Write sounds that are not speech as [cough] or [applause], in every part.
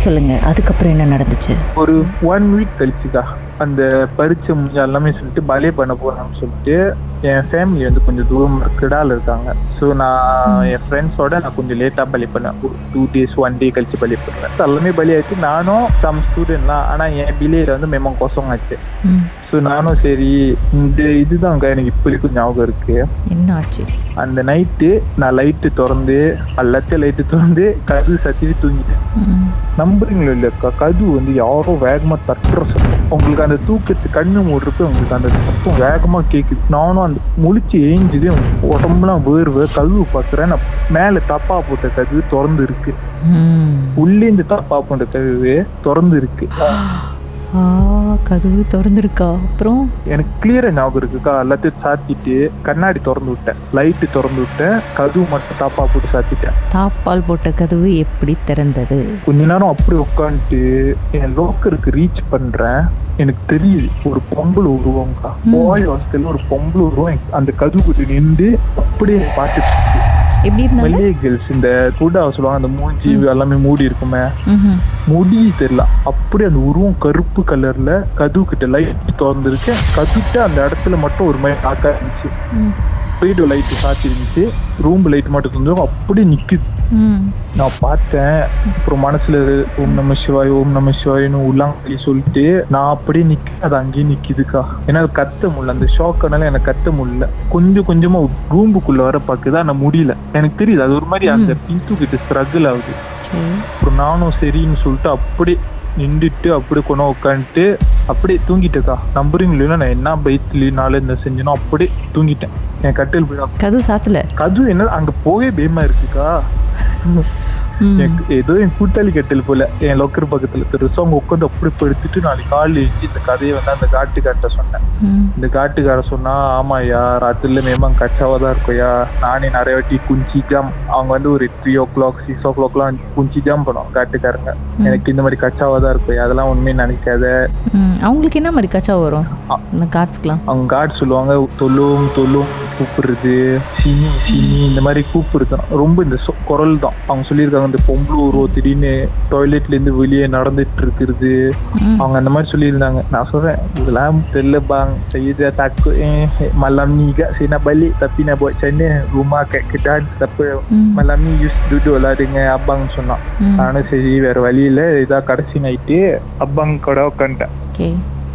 சொல்லுங்க அதுக்கப்புறம் என்ன நடந்துச்சு? ஒரு ஒன் வீக் கழிச்சுக்கா அந்த பரீட்சை முடிஞ்ச எல்லாமே சொல்லிட்டு பலே பண்ண போறான்னு சொல்லிட்டு என் ஃபேமிலி வந்து கொஞ்சம் தூரம் கிடால இருக்காங்க. ஸோ நான் என் ஃப்ரெண்ட்ஸோட நான் கொஞ்சம் லேட்டாக பலி பண்ணேன். ஒரு டூ டேஸ் ஒன் டே கழிச்சு பலி பண்ணேன் எல்லாமே பலி ஆச்சு. நானும் சம் ஸ்டூடெண்ட்லாம் ஆனால் என் பிலேயில் வந்து மெமம் கொசம் ஆச்சு ஸோ நானும் சரி இந்த இதுதாங்க எனக்கு இப்போ வரைக்கும் ஞாபகம் இருக்கு. என்ன ஆச்சு? அந்த நைட்டு நான் லைட்டு திறந்து எல்லாத்தையும் லைட்டு திறந்து கது சத்திட்டு தூங்கிட்டேன். நம்புறீங்களோ இல்லையாக்கா? கது வந்து யாரோ வேகமா தட்டுற உங்களுக்கு அந்த தூக்கத்து கண்ணு மூடுறப்ப உங்களுக்கு அந்த சத்தம் வேகமா கேக்குது. நானும் அந்த முழிச்சு ஏஞ்சுதே உடம்புலாம் வேர்வை கதவு பார்க்குறேன் நான் மேல தப்பா போட்ட கதவு திறந்து இருக்கு. உள்ளே இந்த தப்பா போட்ட கதவு திறந்து இருக்கு கதவு திறந்துருக்கா? அப்புறம்? எனக்கு கிளியரா ஞாபகம் இருக்குக்கா எல்லாத்தையும் சாத்திட்டு கண்ணாடி திறந்து விட்டேன். லைட்டு திறந்து விட்டேன். கதவு மட்டும் தாப்பா போட்டு சாத்திட்டேன். தாப்பால் போட்ட கதவு எப்படி திறந்தது? கொஞ்ச நேரம் அப்படி உட்காந்துட்டு என் லோக்கருக்கு ரீச் பண்றேன். எனக்கு தெரியுது ஒரு பொம்பளை உருவம்க்கா. போய் ஹாஸ்டல்ல ஒரு பொம்பளை உருவம் அந்த கதுகுட்டு நின்று அப்படியே பார்த்துட்டு. எப்படி இருந்தாங்க? கேர்ள்ஸ் இந்த கூட சொல்லுவாங்க அந்த மூஞ்சி எல்லாமே மூடி இருக்குமே. முடி தெரியல. அப்படியே அந்த உருவம் கருப்பு கலர்ல கதவு கிட்ட லைட் திறந்துருக்கேன் கதுட்ட அந்த இடத்துல மட்டும் ஒரு மாதிரி டாக்கா இருந்துச்சு. வீடு லைட் சாத்தி இருந்துச்சு. ரூம் லைட் மட்டும் தந்துடும் அப்படியே நிக்குது. நான் பார்த்தேன். அப்புறம் மனசுல ஓம் நம சிவாய் ஓம் நம சிவாய்னு உள்ளாங்கி சொல்லிட்டு நான் அப்படியே நிக்க அது அங்கேயே நிக்குதுக்கா. என்னால கத்த முடியல. அந்த ஷாக்கனால எனக்கு கத்த முடியல. கொஞ்சம் கொஞ்சமா ரூம்புக்குள்ள வர பாக்குதா நான் முடியல. எனக்கு தெரியுது. அது ஒரு மாதிரி அந்த பிந்து கிட்ட ஸ்ட்ரகிள் ஆகுது. அப்புறம் நானும் சரின்னு சொல்லிட்டு அப்படியே நின்றுட்டு அப்படியே கொண்டு உட்காந்துட்டு அப்படியே தூங்கிட்டேக்கா. நம்புறீங்களா நான் என்ன பைத்திலினால இந்த செஞ்சனோ அப்படியே தூங்கிட்டேன். என் கட்டில் போய் கதவு சாத்தல. கது என்ன? அங்க போகவே பயமா இருக்குக்கா. ஏதோ என் கூட்டாளி கட்டில் போல என் லொக்கர் பக்கத்துல பெருசா அவங்க உட்காந்து அப்படி படுத்துட்டு நாளைக்கு காலையில எழுந்து இந்த கதையை வந்து அந்த காட்டுக்கார்ட்ட சொன்னேன். இந்த காட்டுக்கார சொன்னா ஆமாய்யா ராத்திரில மேமாங்க கச்சாவா தான் இருக்கும்யா நானே நிறைய வாட்டி குஞ்சி ஜாம் அவங்க வந்து ஒரு த்ரீ ஓ கிளாக் சிக்ஸ் ஓ கிளாக்லாம் குஞ்சி ஜாம் பண்ணுவோம் காட்டுக்காரங்க. எனக்கு இந்த மாதிரி கச்சாவா தான் இருக்கும்யா அதெல்லாம் உண்மையை நினைக்காத. அவங்களுக்கு என்ன மாதிரி கச்சா வரும்? கார்ட்ஸ்க்குலாம் அவங்க காட் சொல்லுவாங்க தொல்லும் தொல்லும் கூப்பிடுறது சினி சினி இந்த மாதிரி கூப்பிடுறது. ரொம்ப இந்த சொ- குரல் தான். அவங்க சொல்லியிருக்காங்க இந்த பொம்பளை உருவம் திடீர்னு டாய்லெட்ல இருந்து வெளியே நடந்துட்டு இருக்கிறது ம். அவங்க அந்த மாதிரி சொல்லியிருந்தாங்க நான் சொல்றேன் இதெல்லாம் தெரியல bang saya dah takut eh malam ni kat saya nak balik tapi nak buat macam mana rumah kat kedah tapi ம். malam ni just duduk lah dengan abang சொன்னான் ம். நானும் சரி வேற வழி இல்ல இதான் கடைசி நைட்டு அப்பாங் கூட உட்காந்துட்டேன் ஓகே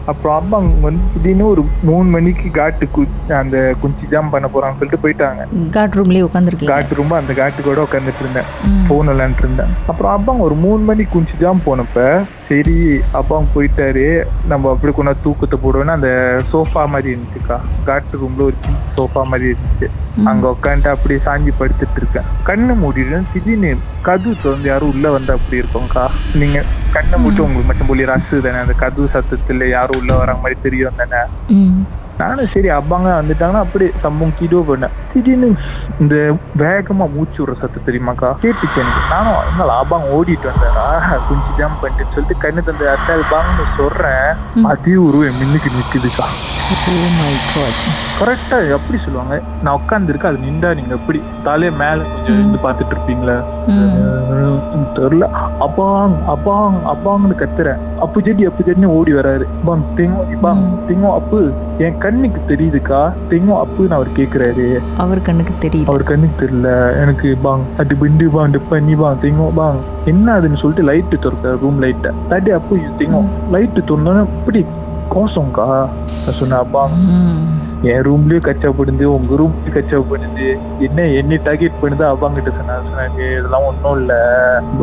அப்புறம் அப்பாங்க வந்து திடீர்னு ஒரு மூணு மணிக்கு காட்டு கு அந்த குஞ்சி ஜாம் பண்ண போறான்னு சொல்லிட்டு போயிட்டாங்க. கார்ட் ரூம்லயே உட்காந்துருக்கீங்க காட்டு ரொம்ப அந்த காட்டு கூட உட்காந்துட்டு இருந்தேன். போன் விளையாண்டுட்டு இருந்தேன். அப்புறம் அப்பாங்க ஒரு மூணு மணி குஞ்சு ஜாம் போனப்ப சரி அப்பாங்க போயிட்டாரு. நம்ம அப்படி கொண்டா தூக்கத்தை போடுவோம்னா அந்த சோஃபா மாதிரி இருந்துச்சுக்கா. காட்டு ரூம்ல ஒரு சோஃபா மாதிரி இருந்துச்சு. அங்க உட்காந்துட்டு அப்படியே சாஞ்சி படுத்துட்டு இருக்கேன். கண்ணு மூடிடுறேன். திடீர்னு கதவு திறந்து யாரும் உள்ள வந்து அப்படி இருக்கோம்க்கா. நீங்க கண்ணை மூட்டு உங்களுக்கு மட்டும் போலி ரசு தானே? அந்த கதவு சத்தத்துல யாரும் உள்ள வர மாதிரி தெரியும் தானே. நானும் சரி அப்பாங்க வந்துட்டாங்கன்னா அப்படி சம்பவம் கீடோ பண்ணேன் திடீர்னு இந்த வேகமா மூச்சு விடுற சத்தம் தெரியுமாக்கா? கேட்டுச்சு எனக்கு. நானும் அதனால அப்பாங்க ஓடிட்டு வந்தாரா கொஞ்சம் ஜம்ப் பண்ணிட்டு சொல்லிட்டு கண்ணு தந்த அட்டால் பாங்கன்னு சொல்றேன். அதே உருவம் மின்னுக்கு Oh God. கரெக்டா எப்படி சொல்லுவாங்க. நான் உட்காந்துருக்கேன் அது நின்றா நீங்க எப்படி? தலைய மேல கொஞ்சம் இருந்து பார்த்துட்டு இருப்பீங்களா. தெரியல. அப்பாங் அப்பாங் அப்பாங்கன்னு கத்துறேன். அப்பு செடி அப்பு செடின்னு ஓடி வராரு. பாங் தெங்கோ பாங் தெங்கோ அப்பு என் கண்ணுக்கு தெரியுதுக்கா? தெங்கோ அப்புன்னு அவர் கேக்குறாரு. அவர் கண்ணுக்கு தெரியல அவர் கண்ணுக்கு தெரியல. எனக்கு பாங் அது பிண்டு பாங் டிப்பண்ணி பாங் தெங்கோ பாங் என்ன அதுன்னு சொல்லிட்டு லைட்டு திறக்க ரூம் லைட்டை தட்டி அப்பு தெங்கோ லைட்டு திறந்தோன்னே இப்படி கோசம்க்கா? நான் சொன்னேன் அப்பாங் என் ரூம்லயே கச்சாப்படுது உங்க ரூம்லயும் கச்சாப்படுது என்ன என்னை டார்கெட் பண்ணுது சொன்னா சொன்னாங்க இதெல்லாம் ஒன்றும் இல்ல.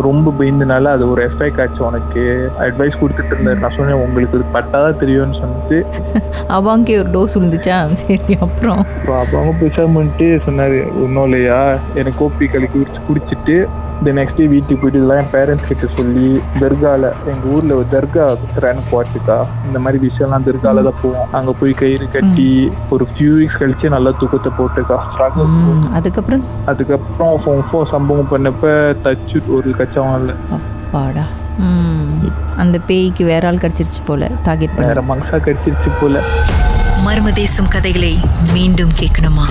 ரொம்ப பயந்தனால அது ஒரு எஃபெக்ட் ஆச்சு உனக்கு. அட்வைஸ் கொடுத்துட்டு இருந்தாரு. நான் சொன்னேன் உங்களுக்கு இது பட்டாதான் தெரியும்னு சொன்னது [laughs] அவாங்கே ஒரு டோஸ் விழுந்துச்சா [laughs] சரி அப்புறம்? அவங்க பேசாமன்ட்டு சொன்னாரு ஒன்றும் இல்லையா? எனக்கு கோப்பி கலக்கி குடிச்சு குடிச்சிட்டு இந்த நெக்ஸ்ட் டே வீட்டுக்கு போயிட்டு இதெல்லாம் என் பேரண்ட்ஸ் கிட்ட சொல்லி தர்கால எங்க ஊர்ல ஒரு தர்கா ரன் போச்சுக்கா இந்த மாதிரி விஷயம்லாம் தர்கால தான் போவோம். அங்க போய் கயிறு கட்டி ஒரு ஃபியூ வீக்ஸ் கழிச்சு நல்லா தூக்கத்தை போட்டுக்கா. அதுக்கப்புறம்? அதுக்கப்புறம் ஃபோன் சம்பவம் பண்ணப்ப தச்சு ஒரு கச்சவம் இல்லை. அப்பாடா. அந்த பேய்க்கு வேற ஆள் கிடச்சிருச்சு போல. டார்கெட் வேற மனசா கடிச்சிருச்சு போல. மர்மதேசம் கதைகளை மீண்டும் கேட்கணுமா?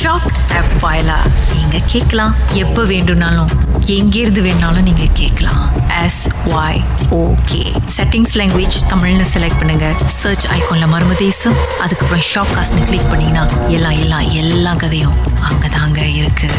ஷாக் ஆப் வாயிலா? நீங்க கேட்கலாம். எப்ப வேண்டும்னாலும் எங்கிருந்து வேணாலும் நீங்க கேட்கலாம். S Y okay settings language தமிழ்னு செலக்ட் பண்ணுங்க. சர்ச் ஐகான்ல மர்மதேசம் அதுக்கப்புறம் ஷாப் காஸ்ட்னு கிளிக் பண்ணீங்கன்னா எல்லாம் எல்லாம் எல்லா கதையும் அங்கதாங்க இருக்கு.